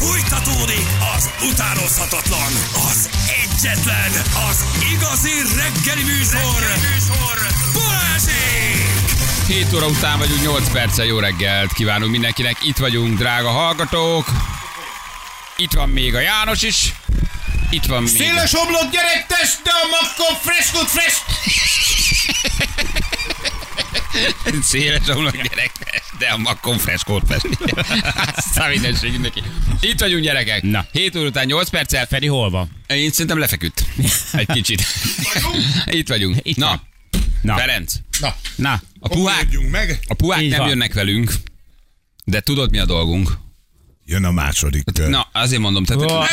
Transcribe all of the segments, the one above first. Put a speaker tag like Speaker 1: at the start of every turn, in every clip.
Speaker 1: Fújtatódik az utánozhatatlan, az egyetlen, az igazi reggeli műsor, reggeli műsor. Balázsék!
Speaker 2: 7 óra után vagyunk, 8 perccel jó reggelt kívánunk mindenkinek. Itt vagyunk, drága hallgatók. Itt van még a János is. Itt van még...
Speaker 3: Széles oblott gyerek, test, de a makkon fresh good fresh.
Speaker 2: Széles omlok gyerek, de a makkon fresh cold fest. Aztán mindenség neki. Itt vagyunk gyerekek.
Speaker 4: Na.
Speaker 2: 7 óra után 8 perccel.
Speaker 4: Feri hol van?
Speaker 2: Én szerintem lefeküdt. Egy kicsit. Itt vagyunk.
Speaker 4: Itt
Speaker 2: Na.
Speaker 4: Na,
Speaker 2: Ferenc.
Speaker 3: Na,
Speaker 4: na.
Speaker 2: A puhák,
Speaker 3: meg.
Speaker 2: a puhák
Speaker 4: Így
Speaker 2: nem
Speaker 4: van.
Speaker 2: jönnek velünk, de tudod mi a dolgunk?
Speaker 3: Jön a második kör.
Speaker 2: Na, azért mondom, tehát,
Speaker 4: Oh,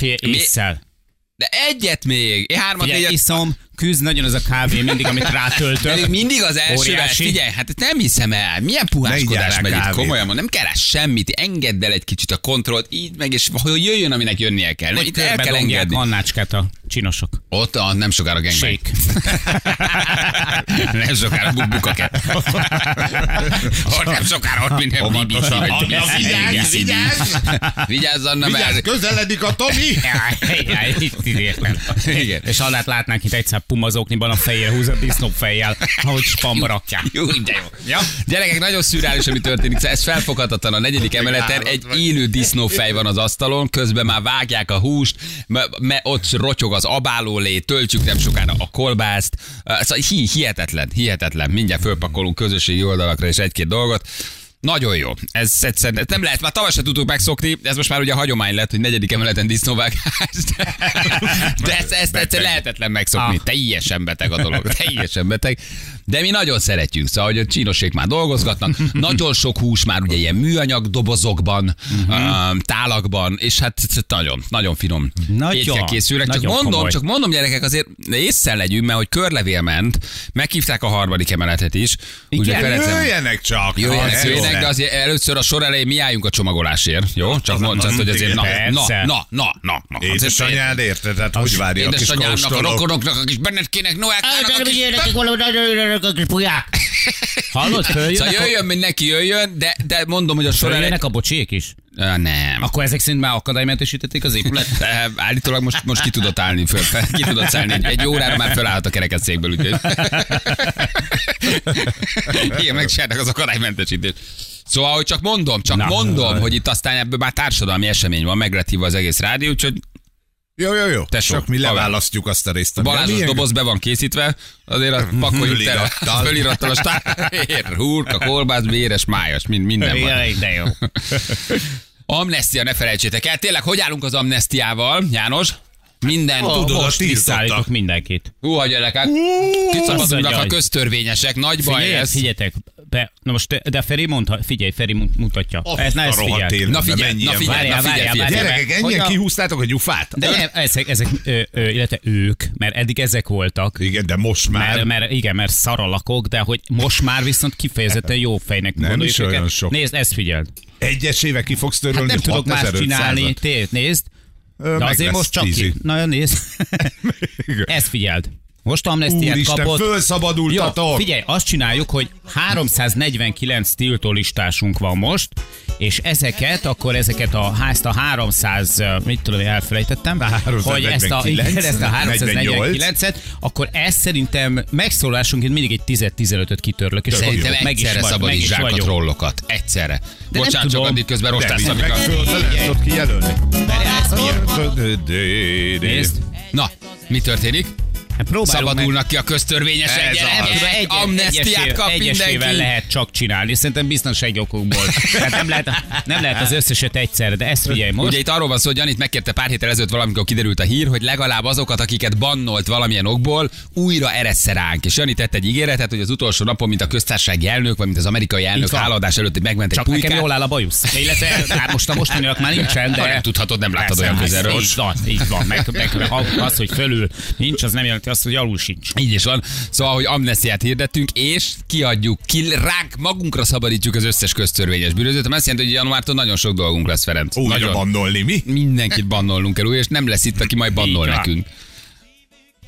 Speaker 2: Mi-
Speaker 4: észszel.
Speaker 2: de egyet még. Én hármat,
Speaker 4: Figyelj,
Speaker 2: négyet,
Speaker 4: iszom, küzd nagyon az a kávé mindig, amit
Speaker 2: Pedig
Speaker 4: rátöltök.
Speaker 2: mindig az első
Speaker 4: Óriási.
Speaker 2: vers, figyelj, hát ezt nem hiszem el. Milyen puháskodás megy itt, komolyan mondom, nem keres semmit, engedd el egy kicsit a kontrollt, így meg, és hogy jöjjön, aminek jönnie kell.
Speaker 4: Hogy
Speaker 2: Itt el kell engedni.
Speaker 4: Annácskát a csinosok.
Speaker 2: Ott a, nem sokára gangbang. Nem sokára bu- bukaket. ott nem sokára ott minden
Speaker 3: Óvatosan.
Speaker 2: BBC.
Speaker 3: Vigyázz, vigyázz!
Speaker 2: Vigyázz, Anna, mert...
Speaker 3: közeledik a Tomi!
Speaker 4: Itt értem.
Speaker 2: Igen.
Speaker 4: És Annát látnánk itt egyszer pumazokniban a fejére húzott disznófejjel, ahogy spamba rakják.
Speaker 2: Jó, de jó. Ja. Gyerekek, nagyon szürreális, ami történik. Ez felfoghatatlan a negyedik emeleten. Egy élő disznófej van az asztalon, közben már vágják a húst, me, me, ott rotyog az abálólé, töltjük nem sokára a kolbászt. Szóval hi, hihetetlen, hihetetlen. Mindjárt fölpakolunk közösségi oldalakra és egy-két dolgot. Nagyon jó. Ez egyszerűen nem lehet, már tavaly se tudtuk megszokni, ez most már ugye hagyomány lett, hogy negyedik emeleten disznóvágás. De, de ezt, ezt egyszer lehetetlen megszokni.
Speaker 4: Ah.
Speaker 2: Teljesen beteg a dolog. Teljesen beteg. De mi nagyon szeretjük, szóval, hogy a csínosék már dolgozgatnak. Nagyon sok hús már ugye ilyen műanyag dobozokban, uh, tálakban, és hát nagyon, nagyon finom
Speaker 4: Nagyon,
Speaker 2: készülnek. Csak
Speaker 4: nagyon
Speaker 2: mondom,
Speaker 4: komoly.
Speaker 2: csak mondom gyerekek, azért észre legyünk, mert hogy körlevél ment, meghívták a harmadik emeletet is. Ugye
Speaker 4: Igen,
Speaker 2: Ferencem-
Speaker 3: Jöjjenek csak!
Speaker 2: Jöjjenek, jöjjenek,
Speaker 3: jó.
Speaker 2: de azért először a sor elején mi álljunk a csomagolásért, jó? Csak
Speaker 3: Az-
Speaker 2: mondd azt, hogy azért na, na, na, na, na, na.
Speaker 3: Édesanyád érted? Tehát hogy várja a kis
Speaker 2: Édesanyámnak, a
Speaker 3: kóstolók?
Speaker 2: rokonoknak, a kis Bennetkének, Noáknak, a kis...
Speaker 4: Hallod,
Speaker 2: Szóval
Speaker 4: följönnek, a,
Speaker 2: jöjjön, mindenki jöjjön, de, de mondom, hogy a sor elején...
Speaker 4: följönnek a bocsék is?
Speaker 2: Á, Nem.
Speaker 4: Akkor ezek szerint már akadálymentesítették az épület?
Speaker 2: De Állítólag most, most ki tudott állni föl, fel, ki tudott szállni. Egy, egy órára már fölállhat a kerekesszékből, úgyhogy... Igen, megsérnek az akadálymentesítés. Szóval, hogy csak mondom, csak
Speaker 4: Na.
Speaker 2: mondom, hogy itt aztán ebből már társadalmi esemény van, meg lett hívva az egész rádió, úgyhogy
Speaker 3: Jó, jó, jó.
Speaker 2: Tesó,
Speaker 3: Csak mi leválasztjuk azt a részt. ami-
Speaker 2: Balázsos
Speaker 3: Milyen-
Speaker 2: doboz be van készítve, azért a pakoljuk tele.
Speaker 3: Fölirattal.
Speaker 2: A stávér, hurka, kolbász, véres, májas, mind, minden van.
Speaker 4: Jaj, de jó.
Speaker 2: Amnestia, ne felejtsétek el. Tényleg, hogy állunk az amnestiával, János? Minden.
Speaker 3: Tudod,
Speaker 4: Most visszaállítok mindenkit.
Speaker 2: Hú, a gyerekek. Kiszabadulnak a köztörvényesek. Nagy baj
Speaker 4: Figyelj,
Speaker 2: ez.
Speaker 4: figyeljetek, be, na most, de Feri mondta, figyelj, Feri mu- mutatja.
Speaker 3: Azt
Speaker 4: Ez, na
Speaker 3: a
Speaker 4: ezt
Speaker 3: rohadt
Speaker 4: figyelj.
Speaker 2: Na figyelj, na figyelj,
Speaker 4: Várjál,
Speaker 2: na figyelj,
Speaker 4: várjál,
Speaker 2: figyelj.
Speaker 3: Gyerekek,
Speaker 4: Hogy
Speaker 3: ennyien
Speaker 4: a-
Speaker 3: kihúztátok a gyufát?
Speaker 4: De nem, ezek, ezek ö, ö, illetve ők, mert eddig ezek voltak.
Speaker 3: Igen, de most már...
Speaker 4: Mert, mert, igen, mert szaralakok, de hogy most már viszont kifejezetten jó fejnek
Speaker 3: Nem is olyan
Speaker 4: őket.
Speaker 3: sok.
Speaker 4: Nézd, ezt figyeld.
Speaker 3: Egyesével ki fogsz
Speaker 4: Hát
Speaker 3: törölni
Speaker 4: nem tudok más
Speaker 3: 6500-at?
Speaker 4: csinálni. Té, nézd. De
Speaker 3: meg
Speaker 4: azért most csak ki. Na, nézd. ezt figyeld. Most amnestiát
Speaker 3: Úristen,
Speaker 4: kapott. Jó,
Speaker 3: fölszabadultatok!
Speaker 4: figyelj, azt csináljuk, hogy 349 tiltólistásunk van most, és ezeket, akkor ezeket a, ezt a 300, ö, mit tudom, elfelejtettem, hogy ezt a,
Speaker 3: 349,
Speaker 4: igen, ezt a
Speaker 3: 48.
Speaker 4: 349-et, akkor ez szerintem megszólásonként mindig egy 10-15-öt kitörlök, és
Speaker 2: Szerintem
Speaker 4: meg is,
Speaker 2: egyszerre
Speaker 4: vagy, meg is
Speaker 2: a
Speaker 4: vagyok.
Speaker 2: trollokat. Egyszerre.
Speaker 4: nem
Speaker 2: Bocsánat, csak addig közben
Speaker 3: De meg
Speaker 2: amikor...
Speaker 3: tudod kijelölni.
Speaker 4: Ezt. Nézd.
Speaker 2: Na, mi történik?
Speaker 4: Próbálunk meg.
Speaker 2: Szabadulnak ki a köztörvényesek,
Speaker 3: Ez
Speaker 2: gyerekek.
Speaker 4: Egy,
Speaker 2: amnestiát kap mindenki.
Speaker 4: lehet csak csinálni, szerintem biztonsági okokból. Tehát nem lehet, nem lehet az összeset egyszerre, de ezt figyelj most.
Speaker 2: Ugye itt arról van szó, hogy Janit megkérte pár héttel ezelőtt valamikor kiderült a hír, hogy legalább azokat, akiket bannolt valamilyen okból, újra eressze ránk. És Jani tett egy ígéretet, hogy az utolsó napon, mint a köztársasági elnök, vagy mint az amerikai elnök
Speaker 4: van.
Speaker 2: hálaadás előtt, hogy megment egy
Speaker 4: Csak nekem
Speaker 2: pulykát.
Speaker 4: jól áll a bajusz. Illetve hát most a mostaniak már nincsen, de...
Speaker 2: Ha nem tudhatod, nem láttad olyan
Speaker 4: hát
Speaker 2: közelről.
Speaker 4: Így van, így van. Meg, meg, az, hogy fölül nincs, az nem jelenti azt, hogy alul sincs.
Speaker 2: Így is van. Szóval, hogy amnestiát hirdettünk, és kiadjuk, ki ránk magunkra szabadítjuk az összes köztörvényes bűnözőt. Ami azt jelenti, hogy januártól nagyon sok dolgunk lesz, Ferenc.
Speaker 3: Újra
Speaker 2: nagyon.
Speaker 3: bannolni, mi?
Speaker 2: Mindenkit bannolnunk kell, és nem lesz itt, aki majd bannol
Speaker 4: Így
Speaker 2: nekünk.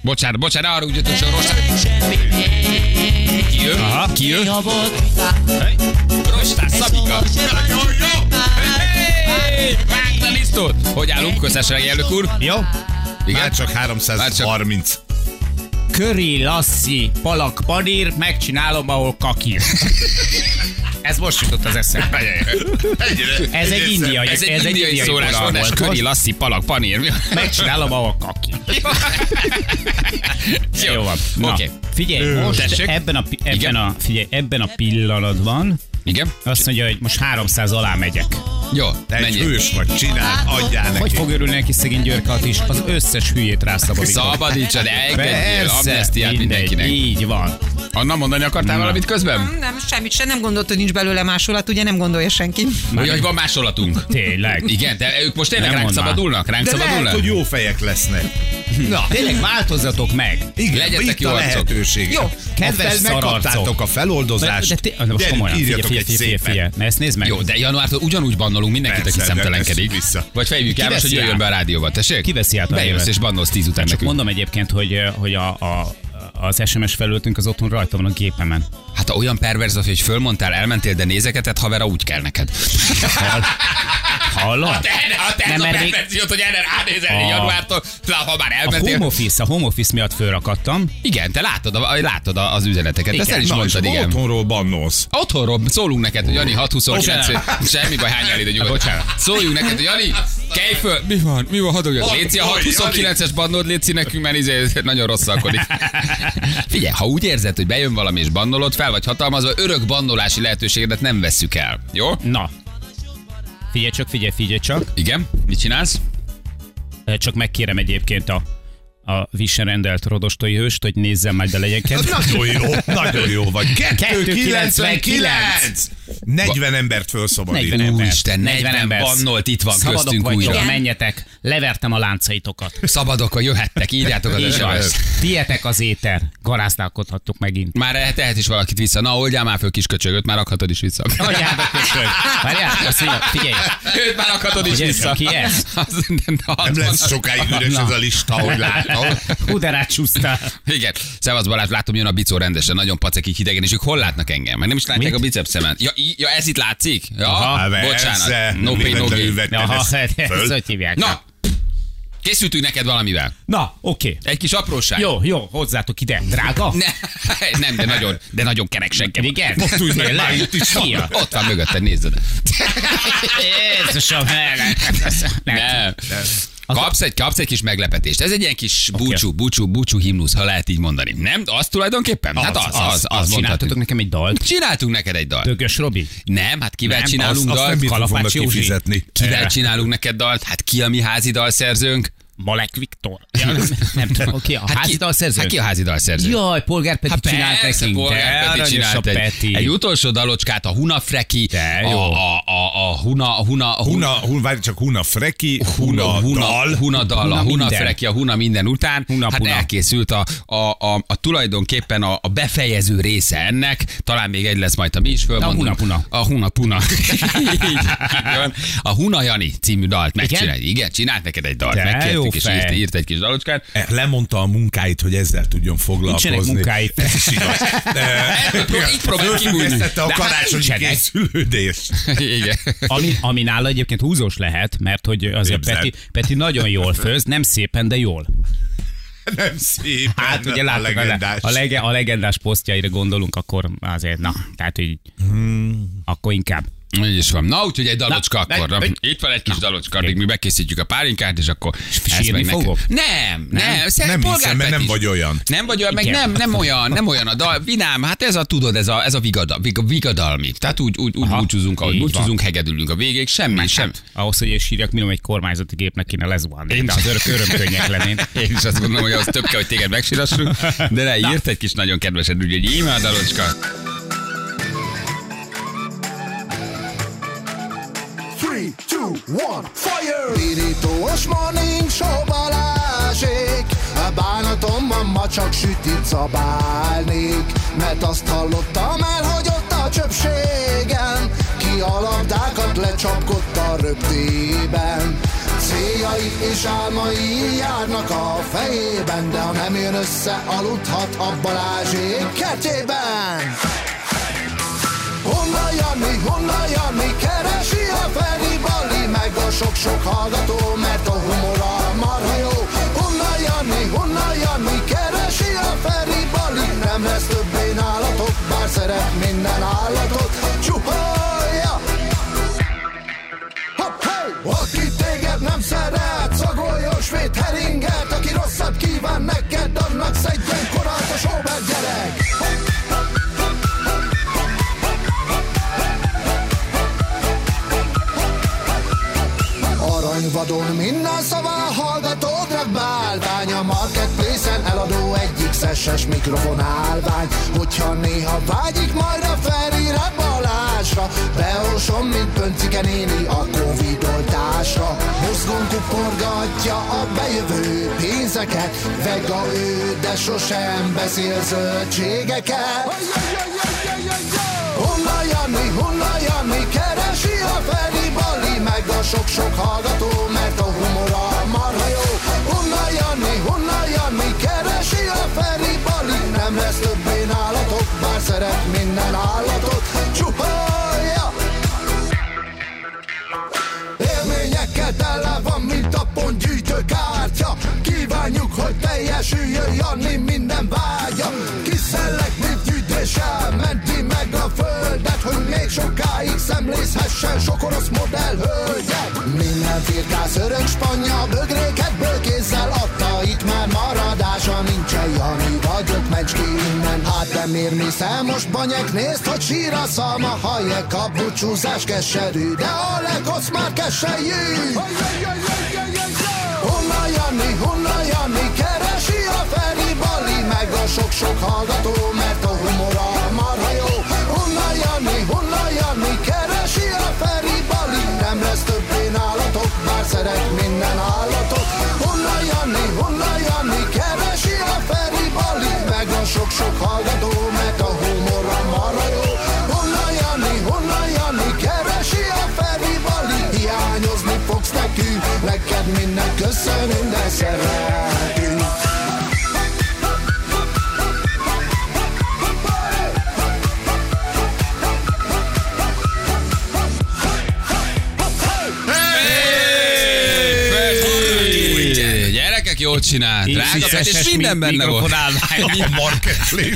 Speaker 2: Bocsánat, bocsánat, arra úgy jöttünk, hogy rossz. Ki jön?
Speaker 4: Aha.
Speaker 2: Ki jön?
Speaker 4: Hey.
Speaker 2: Mostás, Szabika. Hey! Vágd a lisztot! Hogy állunk, köztársasági elnök úr?
Speaker 4: Jó?
Speaker 2: Igen?
Speaker 3: Már csak 330.
Speaker 4: Köri, lasszi, palak, panír, megcsinálom, ahol kakír. Ez most jutott az eszembe. Ez egy indiai,
Speaker 2: Ez egy indiai szólásmondás,
Speaker 4: volt.
Speaker 2: köri, lasszi, palak, panír.
Speaker 4: Megcsinálom, ahol kakír. Jó van. Na,
Speaker 2: Oké.
Speaker 4: Figyelj, most
Speaker 2: Tessék?
Speaker 4: ebben a, ebben
Speaker 2: Igen?
Speaker 4: a, figyelj, ebben a pillanatban
Speaker 2: Igen?
Speaker 4: azt mondja, hogy most 300 alá megyek.
Speaker 2: Jó,
Speaker 3: Te egy hős vagy, csinál, adjál neki.
Speaker 4: Hogy fog örülni neki szegény Györkat is? Az összes hülyét rászabadítani.
Speaker 2: Szabadítsad,
Speaker 4: Persze,
Speaker 2: amnestiát mindenkinek.
Speaker 4: Így van.
Speaker 2: Anna, mondani akartál valamit közben?
Speaker 5: Nem, nem, semmit sem, nem gondolt, hogy nincs belőle másolat, ugye nem gondolja senki.
Speaker 2: Hogy, hogy van másolatunk.
Speaker 4: Tényleg.
Speaker 2: Igen, de ők most tényleg
Speaker 4: Nem
Speaker 2: ránk
Speaker 4: mondd már.
Speaker 2: szabadulnak? Ránk
Speaker 3: De lehet,
Speaker 2: szabadulnak?
Speaker 3: hogy jó fejek lesznek. Na,
Speaker 4: Tényleg változzatok meg.
Speaker 3: igen,
Speaker 2: Legyetek
Speaker 3: itt
Speaker 2: jó
Speaker 3: a
Speaker 2: arcok.
Speaker 3: lehetőség.
Speaker 5: Jó.
Speaker 4: Kedves
Speaker 3: megkaptátok a feloldozást.
Speaker 4: De, de, de, de most komolyan, figyelj, figyelj,
Speaker 3: egy
Speaker 4: figyelj, figyelj, figyelj. Ezt nézd meg.
Speaker 2: Jó, de januártól ugyanúgy bannolunk mindenkit, aki szemtelenkedik.
Speaker 3: vissza.
Speaker 2: Vagy fejvük el, most, hogy jöjjön be a rádióba, tessék?
Speaker 4: Kiveszi át a
Speaker 2: Bejössz és bannolsz tíz után nekünk.
Speaker 4: mondom egyébként, hogy, hogy a, a, az SMS felültünk az otthon rajta van a gépemen.
Speaker 2: Hát olyan perverz vagy, hogy fölmondtál, elmentél, de nézegetett, havera úgy kell neked.
Speaker 4: Hallod?
Speaker 2: Te, ha te
Speaker 4: Nem,
Speaker 2: ez a
Speaker 4: mert még-
Speaker 2: perverziót, hogy erre ránézel
Speaker 4: A-
Speaker 2: januártól, ha már
Speaker 4: A
Speaker 2: elmentél.
Speaker 4: home office, a home office miatt fölrakadtam.
Speaker 2: Igen, te látod, a, látod a- az üzeneteket. Ezt
Speaker 4: Igen.
Speaker 2: el is
Speaker 3: Na,
Speaker 2: mondtad, igen.
Speaker 3: otthonról bannolsz.
Speaker 2: Otthonról szólunk neked, hogy Jani 629,
Speaker 4: Bocsánat.
Speaker 2: semmi baj, hány nyugodt.
Speaker 4: Bocsánat.
Speaker 2: Szóljunk neked, hogy Jani, kelj föl, mi van, mi van, hadd Léci, a
Speaker 3: vagy,
Speaker 2: 629-es bannod, Léci nekünk, mert izé, nagyon rosszalkodik. Figyelj, ha úgy érzed, hogy bejön valami és bannolod, fel vagy hatalmazva, örök bannolási lehetőségedet nem vesszük el. Jó?
Speaker 4: Na. Figyelj csak, figyelj, figyelj csak.
Speaker 2: Igen? Mit csinálsz?
Speaker 4: Csak megkérem egyébként a, a viserendelt rodostói hőst, hogy nézzem majd, de legyen kedves.
Speaker 3: Nagyon jó, nagyon jó vagy.
Speaker 4: 299.
Speaker 3: 299! 40 embert
Speaker 4: 40
Speaker 3: felszabadít.
Speaker 4: ember.
Speaker 2: Úristen, 40
Speaker 4: ember.
Speaker 2: bannolt itt van
Speaker 4: Szabadok
Speaker 2: köztünk
Speaker 4: vagytok,
Speaker 2: újra.
Speaker 4: menjetek. Levertem a láncaitokat.
Speaker 2: Szabadok, jöhettek, írjátok az. SMS-t.
Speaker 4: Tietek az éter. Garázdálkodhattok megint.
Speaker 2: Már lehet, tehet is valakit vissza. Na, oldjál már föl kis köcsögöt, már rakhatod is vissza.
Speaker 4: Anyád a köcsög. Várjál, azt mondja, figyelj.
Speaker 2: Őt már rakhatod is vissza.
Speaker 4: ki ez?
Speaker 2: Az,
Speaker 3: Nem
Speaker 2: az
Speaker 3: lesz
Speaker 2: van.
Speaker 3: sokáig üres ez a lista, hogy látom.
Speaker 4: Hú, de rácsúsztál.
Speaker 2: Igen. Szevasz Balázs, látom, jön a bicó rendesen, nagyon pacek így hidegen, és ők hol látnak engem? Mert nem is látják
Speaker 4: Mit?
Speaker 2: a bicepszemet. Ja, ja, ez itt látszik? Ja,
Speaker 4: Aha.
Speaker 3: Há,
Speaker 2: bocsánat. No pain, no gain.
Speaker 4: Aha,
Speaker 3: ezt
Speaker 4: hogy hívják?
Speaker 2: Na, készültünk neked valamivel.
Speaker 4: Na, oké.
Speaker 2: Egy kis apróság.
Speaker 4: Jó, jó, hozzátok ide. Drága?
Speaker 2: Ne, nem, de nagyon, de nagyon kerek senki.
Speaker 4: Igen?
Speaker 3: Most úgy meg már itt is van.
Speaker 4: Ki a-
Speaker 2: Ott van mögötted, nézzed.
Speaker 4: Jézusom, nem.
Speaker 2: Nem. Kapsz egy, kapsz egy kis meglepetést. Ez egy ilyen kis búcsú, búcsú, búcsú himnusz, ha lehet így mondani. Nem? Az tulajdonképpen? hát az, az, az, az,
Speaker 4: Csináltatok
Speaker 2: mondhatjuk.
Speaker 4: nekem egy dalt?
Speaker 2: Csináltunk neked egy dalt.
Speaker 4: Dögös Robi?
Speaker 2: Nem, hát kivel
Speaker 4: Nem,
Speaker 2: csinálunk
Speaker 3: Azt nem
Speaker 2: dalt?
Speaker 3: mit fognak
Speaker 4: Kalapács Józsi.
Speaker 2: Kivel csinálunk neked dalt? Hát ki a mi házi dalszerzőnk?
Speaker 4: Malek Viktor. Ja, nem, nem tudom, oké, a
Speaker 2: Hát
Speaker 4: házi
Speaker 2: ki,
Speaker 4: dalszerző?
Speaker 2: hát ki a házi dalszerző?
Speaker 4: Jaj, Polgár Peti
Speaker 2: Hát
Speaker 4: csinált
Speaker 2: persze,
Speaker 4: nekünk.
Speaker 2: Polgár Peti csinált
Speaker 4: a
Speaker 2: egy,
Speaker 4: Peti.
Speaker 2: egy utolsó dalocskát, a Huna Freki,
Speaker 4: De
Speaker 2: a,
Speaker 4: jó.
Speaker 2: a, a, a Huna, a Huna, a
Speaker 3: Huna, hun, várj csak Huna Freki, Huna,
Speaker 2: Huna,
Speaker 3: Dal.
Speaker 2: Huna dal,
Speaker 4: Huna
Speaker 2: a Huna
Speaker 4: minden.
Speaker 2: Freki, a Huna minden után.
Speaker 4: Huna
Speaker 2: hát
Speaker 4: Puna.
Speaker 2: elkészült a, a, a, a tulajdonképpen a, a befejező része ennek. Talán még egy lesz majd, a mi is fölmondunk.
Speaker 4: A Huna Puna.
Speaker 2: A Huna Puna. Így, így van. a Huna Jani című dalt megcsinálj.
Speaker 4: Igen?
Speaker 2: Igen, csinált neked egy dalt.
Speaker 4: De jó
Speaker 2: Megkértük, és írt, írt egy kis dalocskát.
Speaker 3: Eh, Lemondta a munkáit, hogy ezzel tudjon foglalkozni.
Speaker 4: Nincsenek munkái.
Speaker 3: Ez is igaz.
Speaker 2: Így próbál kibújni.
Speaker 3: A
Speaker 2: hát
Speaker 3: karácsonyi készülődést.
Speaker 2: Igen.
Speaker 4: Ami, ami nála egyébként húzós lehet, mert hogy azért. Peti, Peti nagyon jól főz, nem szépen, de jól.
Speaker 3: Nem szép.
Speaker 4: Hát ugye a,
Speaker 3: legendás.
Speaker 4: a, lege, a legendás posztjaira gondolunk, akkor azért, na, tehát hogy akkor inkább.
Speaker 2: Így is van. Na, úgyhogy egy dalocska
Speaker 4: Na,
Speaker 2: akkor. Na,
Speaker 4: megy-
Speaker 2: itt van egy kis dalocska,
Speaker 4: oké.
Speaker 2: addig mi bekészítjük a pálinkát, és akkor ezt
Speaker 4: sírni
Speaker 2: meg neked-
Speaker 4: fogok?
Speaker 2: Nem, nem,
Speaker 3: Nem
Speaker 2: szerint
Speaker 3: hiszem, mert nem vagy olyan.
Speaker 2: Nem vagy olyan, meg nem, nem olyan, nem olyan a dal. Vinám, hát ez a, tudod, ez a, ez a vigada, vig, vigadalmi. Tehát úgy, úgy, úgy búcsúzunk, ahogy búcsúzunk, hegedülünk a végéig, semmi, sem.
Speaker 4: Hát, ahhoz, hogy én sírjak, minimum egy kormányzati gépnek kéne lezuhanni. De az örök örömkönnyek lennénk.
Speaker 2: Én is azt gondolom, hogy az több kell, hogy téged megsírassunk, de ne, írt egy kis nagyon kedvesed, úgyhogy íme a dalocska.
Speaker 6: Three, two, one, fire! Pirítós morning show Balázsék. A bánatomban ma csak sütit szabálnék Mert azt hallottam el, hogy ott a csöpségen Ki a labdákat lecsapkodta a röptében. Céljai és álmai járnak a fejében De ha nem jön össze, aludhat a Balázsék kertjében. Honnan Jani, Hunna Jani, keresi a Bali, meg a sok-sok hallgató, mert a humora marha jó. Hunna Jani, Hunna Jani, keresi a Feri Bali, nem lesz többé nálatok, bár szeret minden állatot. Aranyvadon minden szavá hallgató drag bálvány. A marketplace-en eladó egyik szesses mikrofon állvány. Hogyha néha vágyik majd a Ferire Balázsra. Beosom, mint Pöncike néni a Covid-oltásra Mozgón kuporgatja a bejövő pénzeket. Vega ő, de sosem beszél zöldségeket. Hunna Jani, Hunna Jani, keresi a Feri Bali, meg a sok-sok hallgató, teljesüljön Jani minden vágya Kiszellek, gyűjtéssel menti meg a földet Hogy még sokáig szemlézhessen sok orosz modell hölgyet. Minden firkász örök spanya bögréket kézzel adta. Itt már maradása nincsen Jani vagyok, mencs ki innen. Hát de miért mi most banyek? Nézd, hogy sír a szalma Hajek a búcsúzás keserű De a legosz már keselyű Hunna Jani, Hunna hallgató, mert a humora marha jó. Hunna Jani, Hunna Jani, keresi a Feri Bali, nem lesz többé nálatok, bár szeret minden állatot. Hunna Jani, Hunna Jani, keresi a Feri Bali, meg a sok-sok hallgató, mert a humora marha jó. Hunna Jani, Hunna Jani, keresi a Feri Bali, hiányozni fogsz nekünk, neked minden köszönünk, de szeretünk.
Speaker 2: Csinált. Drága Peti, és minden
Speaker 4: mi-
Speaker 2: benne volt.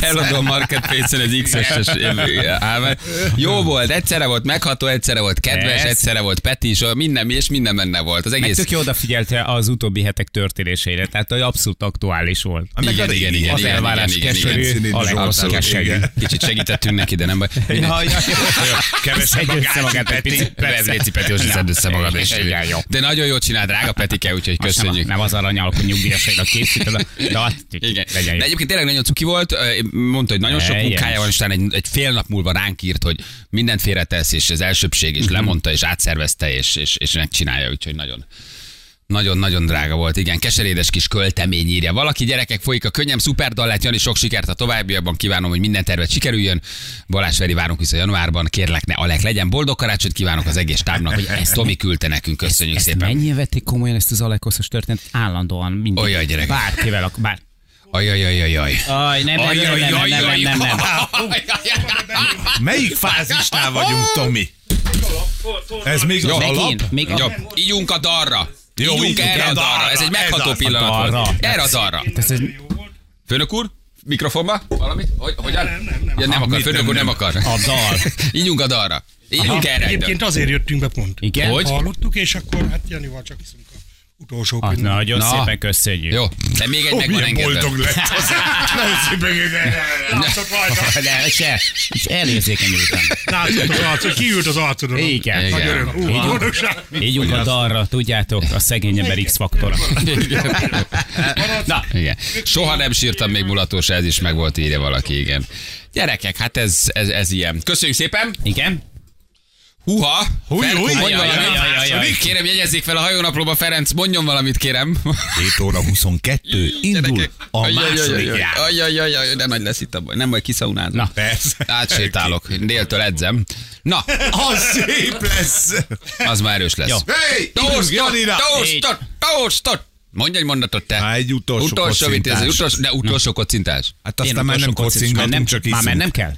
Speaker 2: Eladom a Marketplace-en egy X-es állvány. Jó volt, egyszerre volt megható, egyszerre volt kedves, egyszerre volt Peti, és minden, és minden benne volt. Az
Speaker 4: Meg
Speaker 2: egész...
Speaker 4: tök jó odafigyelte az utóbbi hetek történéseire, tehát hogy abszolút aktuális volt.
Speaker 2: Igen, igen, igen,
Speaker 4: Az
Speaker 2: igen,
Speaker 4: elvárás
Speaker 2: igen, igen,
Speaker 4: keserű,
Speaker 2: Abszolút.
Speaker 4: keserű.
Speaker 2: Kicsit segítettünk neki, de nem baj.
Speaker 3: Kevesebb
Speaker 4: magát.
Speaker 2: Ez Léci Peti, most szedd össze magad. De nagyon jól csinál, drága Petike, úgyhogy
Speaker 4: nem,
Speaker 2: köszönjük.
Speaker 4: nem az aranyalkú nyugdíjasainak készíted, de azt
Speaker 2: Igen.
Speaker 4: legyen
Speaker 2: De egyébként tényleg nagyon cuki volt, mondta, hogy nagyon sok munkája van, és egy, egy fél nap múlva ránk írt, hogy mindent félretesz, és az elsőbség,
Speaker 4: Mhm.
Speaker 2: és lemondta, és átszervezte, és, és, és megcsinálja, úgyhogy nagyon, nagyon-nagyon drága volt, igen. Keserédes kis költemény írja. Valaki gyerekek folyik a könnyem, szuper dallát, Jani, sok sikert a továbbiakban. Kívánom, hogy minden tervet sikerüljön. Balázs Feri, várunk vissza januárban. Kérlek, ne Alek legyen. Boldog karácsonyt kívánok az egész tábnak, hogy ezt Tomi küldte nekünk. Köszönjük
Speaker 4: ezt,
Speaker 2: szépen.
Speaker 4: Ezt mennyire vették komolyan ezt az Alekoszos történet? Állandóan mindig.
Speaker 2: Olyan gyerek.
Speaker 4: Bárkivel, a, bár,
Speaker 2: Ajajajajaj.
Speaker 4: Aj, nem, nem, nem, nem, nem, nem, nem.
Speaker 3: Melyik fázisnál vagyunk, Tomi? Ez még az alap?
Speaker 4: Még a...
Speaker 2: Ígyunk a darra.
Speaker 3: Jó,
Speaker 2: ígyunk erre a
Speaker 3: a
Speaker 2: darra.
Speaker 3: darra.
Speaker 2: Ez egy megható pillanat volt. Erre a darra.
Speaker 4: Ez, ez,
Speaker 2: Főnök úr? Mikrofonba? Valamit? Hogy, hogyan? Nem, nem, nem. Ja, nem akar,
Speaker 3: mit
Speaker 2: főnök úr nem
Speaker 3: nem.
Speaker 2: akar.
Speaker 4: A dal.
Speaker 2: Ígyunk a darra. Ígyunk erre. egy
Speaker 7: Egyébként azért jöttünk be pont.
Speaker 4: igen?
Speaker 2: Hogy?
Speaker 7: Hallottuk, és akkor hát Janival csak iszunk utolsó
Speaker 4: Ah,
Speaker 7: pillanat.
Speaker 4: nagyon
Speaker 2: Na.
Speaker 4: szépen köszönjük.
Speaker 2: Jó, de még egy
Speaker 3: Ó,
Speaker 2: meg van
Speaker 3: milyen
Speaker 2: engedve.
Speaker 3: boldog lett az. Nagyon szépen látszott rajta.
Speaker 4: De se, és elérzékenyültem.
Speaker 7: Látszott az arcod, kiült az arcodon.
Speaker 4: Igen.
Speaker 7: Nagy öröm. Ú,
Speaker 4: Így-
Speaker 7: boldogság.
Speaker 4: Ígyunk a dalra, tudjátok, a szegény ember X-faktora. Na,
Speaker 2: Igen. Soha nem sírtam még mulatós, ez is meg volt írja valaki, igen. Gyerekek, hát ez, ez, ez ilyen. Köszönjük szépen!
Speaker 4: igen? Jaj.
Speaker 2: Kérem, jegyezzék fel a hajónaplóba, Ferenc, mondjon valamit, kérem.
Speaker 3: 7 óra 22, indul a második.
Speaker 2: Ajajajaj, de nagy lesz itt a baj. Nem baj, kiszaunád.
Speaker 4: Na.
Speaker 3: Persze.
Speaker 2: Átssétálok, déltől edzem. Na,
Speaker 3: Az szép lesz.
Speaker 2: az már erős lesz.
Speaker 3: Hey,
Speaker 2: Toast,
Speaker 3: indul Janira.
Speaker 2: Mondj egy mondatot te.
Speaker 3: Há, egy utolsó
Speaker 2: utolsó vitéz,
Speaker 3: kocintás.
Speaker 2: utolsó, de utolsó kocintás.
Speaker 3: Hát aztán már nem
Speaker 4: már
Speaker 3: kocingatunk,
Speaker 4: nem,
Speaker 3: csak
Speaker 4: Már
Speaker 3: iszunk.
Speaker 4: már nem kell.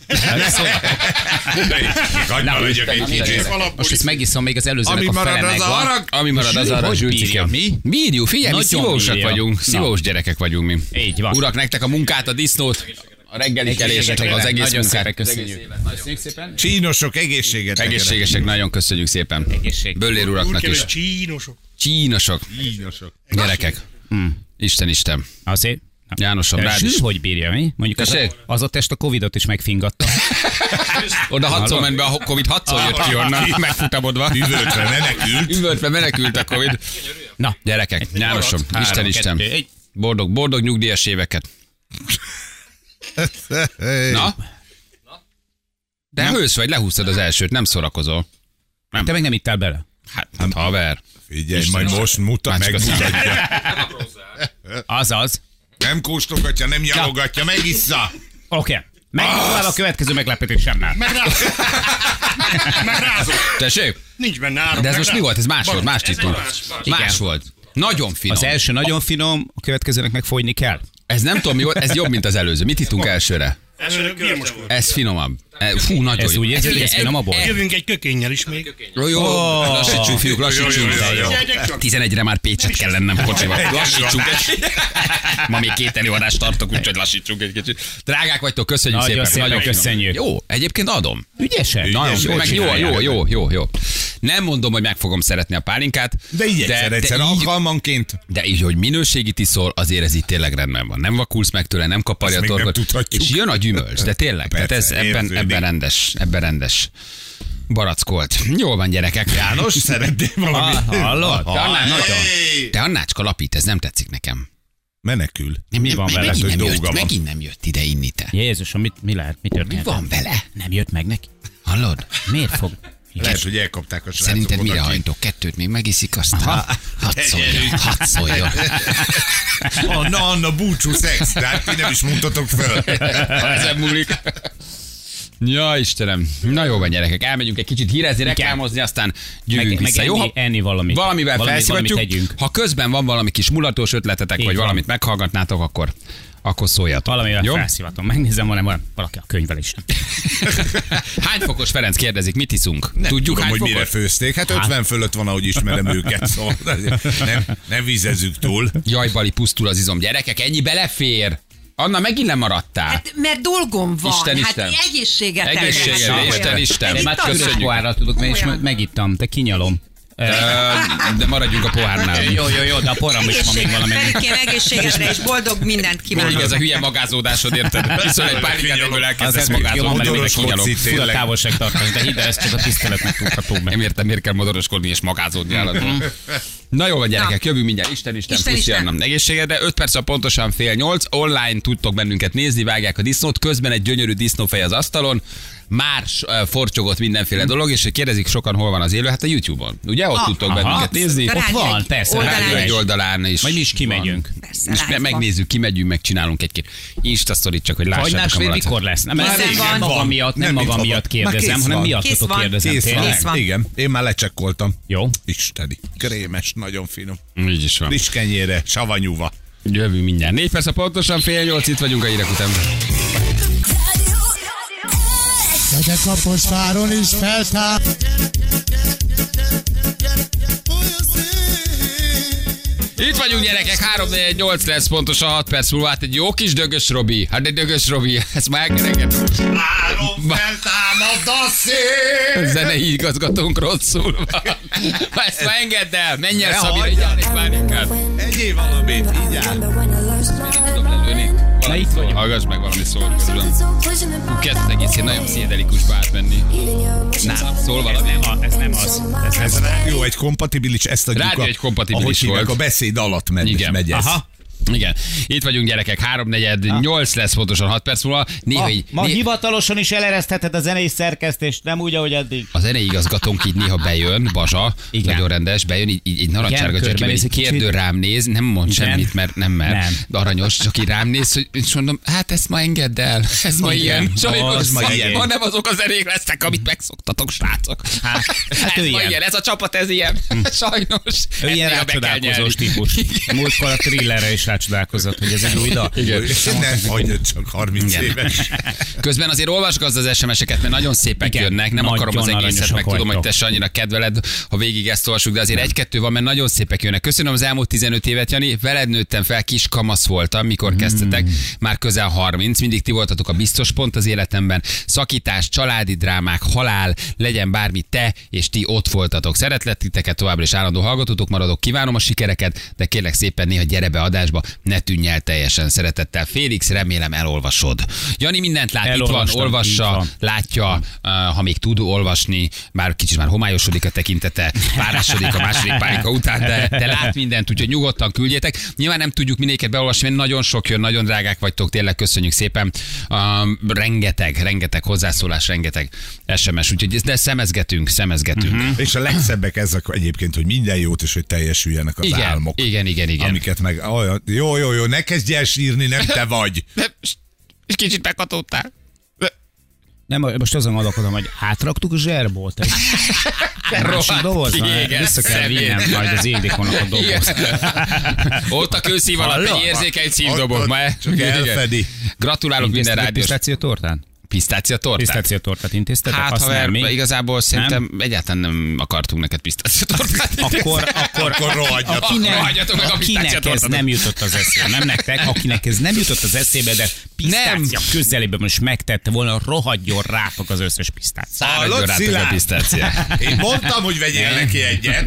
Speaker 3: Hagyma legyek egy kicsit.
Speaker 4: Most ezt megiszom, még az előzőnek
Speaker 3: Ami
Speaker 4: a fele
Speaker 3: az
Speaker 4: megvan.
Speaker 2: Ami marad, az arra
Speaker 4: bírja, mi?
Speaker 2: Bírjuk, figyelj, mi
Speaker 4: Nagyon
Speaker 2: szívósak vagyunk.
Speaker 4: Na.
Speaker 2: Szívós gyerekek vagyunk mi.
Speaker 4: Így van.
Speaker 2: Urak, nektek a munkát, a disznót, a reggeli kelést, az egész
Speaker 4: Nagyon
Speaker 2: munkát.
Speaker 4: szépen köszönjük. Köszönjük szépen.
Speaker 3: Csínosok, egészséget.
Speaker 2: Egészségesek, nagyon köszönjük szépen.
Speaker 4: Egészség.
Speaker 2: Böllér uraknak is.
Speaker 7: Csínosok.
Speaker 2: Csínosok,
Speaker 3: Csínosok.
Speaker 2: gyerekek. Isten, Isten.
Speaker 4: Azért.
Speaker 2: Jánosom, rád is.
Speaker 4: hogy bírja, mi? Mondjuk az, az a test a Covidot is megfingatta.
Speaker 2: Oda hatszor ment be, a Covid hatszor jött ki onnan, megfutamodva.
Speaker 3: Üvöltve menekült.
Speaker 2: Üvöltve menekült a Covid.
Speaker 4: Na,
Speaker 2: Gyerekek, Jánosom, Isten, Isten. Boldog, boldog nyugdíjas éveket. Na? De hős vagy, lehúztad az elsőt, nem szórakozol.
Speaker 4: te meg nem ittál bele.
Speaker 2: Hát, haver.
Speaker 3: Figyelj, majd most mutat, megmutatja.
Speaker 4: Azaz.
Speaker 3: Nem kóstolgatja, nem nyalogatja, megissza.
Speaker 4: Oké. Okay. Megpróbál a következő meglepetésemmel.
Speaker 7: Megrázom.
Speaker 2: Tessék?
Speaker 7: Nincs benne áram.
Speaker 2: De ez most mi volt? Ez más volt, más.
Speaker 4: Igen.
Speaker 2: Más volt. Nagyon finom.
Speaker 4: Az első nagyon finom, a következőnek meg fogyni kell.
Speaker 2: Ez nem tudom mi volt, ez jobb, mint az előző. Mit ittunk elsőre?
Speaker 7: Elsőre volt.
Speaker 2: Ez finomabb. E, Fú, nagyon
Speaker 4: Ez
Speaker 2: jó.
Speaker 4: úgy érzi, hogy ez finomabb volt?
Speaker 7: Jövünk egy kökénnyel is még.
Speaker 2: Jó, jó, lassítsunk, fiúk, lassítsunk.
Speaker 3: Jó, jó, jó, jó.
Speaker 7: Gyertek csak.
Speaker 2: 11-re már Pécset kell lennem kocsival. Lassítsunk egy Ma még két előadást tartok, úgyhogy lassítsunk egy kicsit. Drágák vagytok, köszönjük
Speaker 4: Nagyon
Speaker 2: szépen. finom.
Speaker 4: köszönjük.
Speaker 2: Jó, egyébként adom.
Speaker 4: Ügyesek.
Speaker 2: Nagyon meg jó, jó, jó, jó, jó. Nem mondom, hogy meg fogom szeretni a pálinkát.
Speaker 3: De így egyszer, egyszer
Speaker 2: de így,
Speaker 3: alkalmanként.
Speaker 2: de így, hogy minőségit iszol, azért ez itt tényleg rendben van. Nem vakulsz meg tőle, nem kaparja a torkot. És jön a gyümölcs, de tényleg.
Speaker 3: Persze,
Speaker 2: tehát ez ebben. Ebben rendes, ebben rendes. Barackolt. Jól van, gyerekek.
Speaker 3: János, szeretnél valamit?
Speaker 4: Ah, hallod?
Speaker 2: Te, Anná,
Speaker 3: Nagyon.
Speaker 2: te Annácska lapít, ez nem tetszik nekem.
Speaker 3: Menekül.
Speaker 2: Nem,
Speaker 4: Mi van vele?
Speaker 2: Megint
Speaker 3: Hogy
Speaker 2: nem,
Speaker 3: dolga
Speaker 2: jött,
Speaker 3: van.
Speaker 2: megint nem jött ide inni te.
Speaker 4: Jézusom, mit, mi lehet? Mi történt?
Speaker 2: Mi van vele?
Speaker 4: Nem jött meg neki?
Speaker 2: Hallod?
Speaker 4: Miért fog?
Speaker 3: Lehet, hogy elkapták a srácok
Speaker 2: Szerinted mire hajtok? Kettőt még megiszik, aztán hadd szóljon, hadd szóljon.
Speaker 3: Anna, Anna, búcsú szex, de hát ti nem is mutatok föl.
Speaker 2: Ezen múlik. Ja, Istenem. Na jó van, gyerekek, elmegyünk egy kicsit hírezni, reklámozni, aztán gyűrünk
Speaker 4: Meg, meg
Speaker 2: vissza. Jó,
Speaker 4: enni, enni valamit.
Speaker 2: valamivel
Speaker 4: Valami- tegyünk.
Speaker 2: Ha közben van valami kis mulatós ötletetek,
Speaker 4: Így
Speaker 2: vagy
Speaker 4: van.
Speaker 2: valamit meghallgatnátok, akkor akkor szóljatok.
Speaker 4: Valamivel
Speaker 2: Jó?
Speaker 4: felszivatom. Megnézem, van-e van valaki a könyvelésem.
Speaker 2: Hány fokos Ferenc kérdezik, mit iszunk?
Speaker 3: Nem
Speaker 2: Tudjuk,
Speaker 3: tudom,
Speaker 2: hány
Speaker 3: hogy
Speaker 2: fokos?
Speaker 3: mire főzték. Hát 50 fölött van, ahogy ismerem őket, szóval nem, nem vizezzük túl.
Speaker 2: Jaj, Bali, pusztul az izom. Gyerekek, ennyi belefér. Anna, megint lemaradtál.
Speaker 5: Hát, mert dolgom van.
Speaker 2: Isten,
Speaker 5: hát
Speaker 2: Isten.
Speaker 5: egészséget
Speaker 2: Egészséget. Isten,
Speaker 5: Komolyan.
Speaker 2: Isten.
Speaker 5: Én
Speaker 4: már pohárral tudok, mert is
Speaker 5: Komolyan.
Speaker 4: megittam, de kinyalom.
Speaker 2: De maradjunk a pohárnál.
Speaker 4: Jó, jó, jó, de a poram is van még valami.
Speaker 5: Egészségedre és boldog mindent
Speaker 2: Mindig ez a
Speaker 5: kívánok.
Speaker 2: hülye magázódásod, érted? Viszont egy pálinkát, ebből elkezdesz magázolni, mert kinyalom.
Speaker 3: foci.
Speaker 4: Fura távolságtartás, de hidd el, ez csak a tiszteletnek tudható meg.
Speaker 2: Nem értem, miért kell modoroskodni és magázódni állatban. Na jó van, gyerekek, jövünk mindjárt. Isten, Isten,
Speaker 5: Isten,
Speaker 2: puszi
Speaker 5: Isten.
Speaker 2: Egészségedre, 5 perc a pontosan fél nyolc. Online tudtok bennünket nézni, vágják a disznót. Közben egy gyönyörű disznófej az asztalon. Már forcsogott mindenféle dolog, és kérdezik sokan, hol van az élő. Hát a YouTube-on. Ugye? Ott
Speaker 5: Ah,
Speaker 2: tudtok
Speaker 4: aha.
Speaker 2: bennünket nézni.
Speaker 4: Ott van, persze,
Speaker 5: oldalán
Speaker 2: Rádió egy
Speaker 5: is.
Speaker 2: oldalán is.
Speaker 4: Majd mi is kimegyünk.
Speaker 5: Persze,
Speaker 2: És megnézzük, kimegyünk, megcsinálunk egy-két Insta sztorit, csak hogy lássátok
Speaker 4: Hagynás
Speaker 2: a
Speaker 4: mikor lesz? Nem, ez
Speaker 5: van.
Speaker 4: nem magam miatt, nem
Speaker 3: Nem, maga.
Speaker 4: miatt kérdezem, hanem
Speaker 3: van.
Speaker 4: kérdezem.
Speaker 3: Kész van.
Speaker 5: Kész van.
Speaker 3: Igen, én már lecsekkoltam.
Speaker 4: Jó.
Speaker 3: Isteni. Krémes, nagyon finom.
Speaker 2: Így is van.
Speaker 3: Friss kenyére, savanyúva.
Speaker 2: Jövünk mindjárt. Négy perc a pontosan, fél nyolc, itt vagyunk a hírek után.
Speaker 6: De Kaposváron is feltár.
Speaker 2: Itt vagyunk gyerekek, 3 4 8 lesz pontosan 6 perc múlva. Hát egy jó kis dögös Robi. Hát egy dögös Robi, ezt már elkerekedett.
Speaker 3: Áron feltámad a szél!
Speaker 2: Zenei igazgatónk rosszul van. Ezt már engedd el, menj el
Speaker 3: Ne
Speaker 2: Szabi,
Speaker 3: hagyd
Speaker 2: legyen egy pálinkát.
Speaker 3: Egyéb valamit, így áll.
Speaker 2: Tudom lelőni. Valami szól, hallgass meg valami szól közben. Kezd az egész ilyen nagyon pszichedelikusba átmenni. Nálam szól valami.
Speaker 4: Nem, a- ez nem az. Ez, ez
Speaker 3: Ez rádió egy kompatibilis, ezt adjuk
Speaker 2: Rádió
Speaker 3: a,
Speaker 2: egy kompatibilis
Speaker 3: ahogy hívják,
Speaker 2: volt.
Speaker 3: a beszéd alatt megy, megy ez.
Speaker 4: Aha.
Speaker 2: Igen. Itt vagyunk gyerekek, háromnegyed, nyolc lesz pontosan 6 perc múlva. Néha
Speaker 4: Ma,
Speaker 2: így,
Speaker 4: ma
Speaker 2: né-
Speaker 4: hivatalosan is eleresztheted a zenei szerkesztést, nem úgy, ahogy eddig.
Speaker 2: a zenei igazgatónk így néha bejön, Bazsa,
Speaker 4: Igen.
Speaker 2: nagyon rendes, bejön, így, így, így narancsárga
Speaker 4: körbenéz
Speaker 2: így
Speaker 4: kicsit.
Speaker 2: kérdő rám néz, nem mond
Speaker 4: Igen.
Speaker 2: semmit, mert nem mer,
Speaker 4: Nem.
Speaker 2: aranyos, csak így rám néz, hogy, és mondom, hát ezt ma engedd el, ez ma
Speaker 4: Igen.
Speaker 2: ilyen, sajnos,
Speaker 4: Az ma ilyen.
Speaker 2: ma nem azok a zenék lesznek, amit megszoktatok, srácok.
Speaker 4: Hát, hát
Speaker 2: ez
Speaker 4: ilyen.
Speaker 2: ilyen, ez a csapat, ez ilyen, sajnos.
Speaker 4: Ő ilyen
Speaker 2: néha
Speaker 4: rácsodálkozós típus. Múltkor a thrillerre is rácsodálkozott, hogy ez egy új dal.
Speaker 2: Igen.
Speaker 3: Nem hagyd csak 30
Speaker 2: Igen.
Speaker 3: éves.
Speaker 2: Közben azért olvasgazd az SMS-eket, mert nagyon szépek
Speaker 4: Igen,
Speaker 2: jönnek. Nem
Speaker 4: nagyon
Speaker 2: akarom az egészet, meg tudom, hogy te se annyira kedveled, ha végig ezt olvasjuk, de azért egy-kettő van, mert nagyon szépek jönnek. Köszönöm az elmúlt 15 évet, Jani. Veled nőttem fel, kis kamasz voltam, mikor kezdtetek. Már közel 30. Mindig ti voltatok a biztos pont az életemben. Szakítás, családi drámák, halál, legyen bármi te és ti ott voltatok. Szeretlek titeket továbbra is állandó hallgatótok maradok. Kívánom a sikereket, de kérlek szépen néha gyere be adásba, ne tűnj el teljesen szeretettel. Félix, remélem elolvasod. Jani mindent lát, itt van,
Speaker 4: Elolvastam,
Speaker 2: olvassa,
Speaker 4: van.
Speaker 2: látja, uh, ha még tud olvasni, már kicsit már homályosodik a tekintete, párásodik a második párika után, de, de lát mindent, úgyhogy nyugodtan küldjétek. Nyilván nem tudjuk mindéket beolvasni, mert nagyon sok jön, nagyon drágák vagytok, tényleg köszönjük szépen. Um, rengeteg, rengeteg hozzászólás, rengeteg SMS, úgyhogy de szemezgetünk, szemezgetünk. Uh-huh.
Speaker 3: És a legszebbek ezek egyébként, hogy minden jót, és hogy teljesüljenek az
Speaker 2: Igen,
Speaker 3: álmok.
Speaker 2: igen, igen, igen.
Speaker 3: Amiket meg, olyan, jó, jó, jó, ne kezdj el sírni, nem te vagy.
Speaker 2: És kicsit meghatódtál.
Speaker 4: Nem, most azon gondolkodom, hogy átraktuk a zserbót. Egy másik
Speaker 2: kiégett
Speaker 4: Vissza kell vinnem majd az Ildikónak a dobozt.
Speaker 2: Ott a kőszív alatt egy érzékeny
Speaker 3: Ott-
Speaker 2: szívdobok.
Speaker 3: ott
Speaker 2: Ma
Speaker 3: csak elfedi.
Speaker 2: Gratulálok minden rádiós.
Speaker 4: tortán?
Speaker 2: Pisztácia tortát?
Speaker 4: Pisztáció tortát intéztetek?
Speaker 2: Hát,
Speaker 4: Azt
Speaker 2: haver,
Speaker 4: nem, mi?
Speaker 2: igazából szerintem egyáltalán nem akartunk neked pisztácia tortát.
Speaker 4: Akkor, akkor,
Speaker 3: Akkor rohadjatok.
Speaker 4: akinek,
Speaker 2: Rohadjatok meg a
Speaker 4: akinek ez
Speaker 2: pisztáciatortát.
Speaker 4: nem jutott az eszébe, nem nektek, akinek ez nem jutott az eszébe, de pisztácia közelében most megtette volna, rohadjon rátok az összes pisztácia.
Speaker 2: Száradjon
Speaker 3: Hallod,
Speaker 2: rátok a pisztácia.
Speaker 3: Én mondtam, hogy vegyél neki egyet.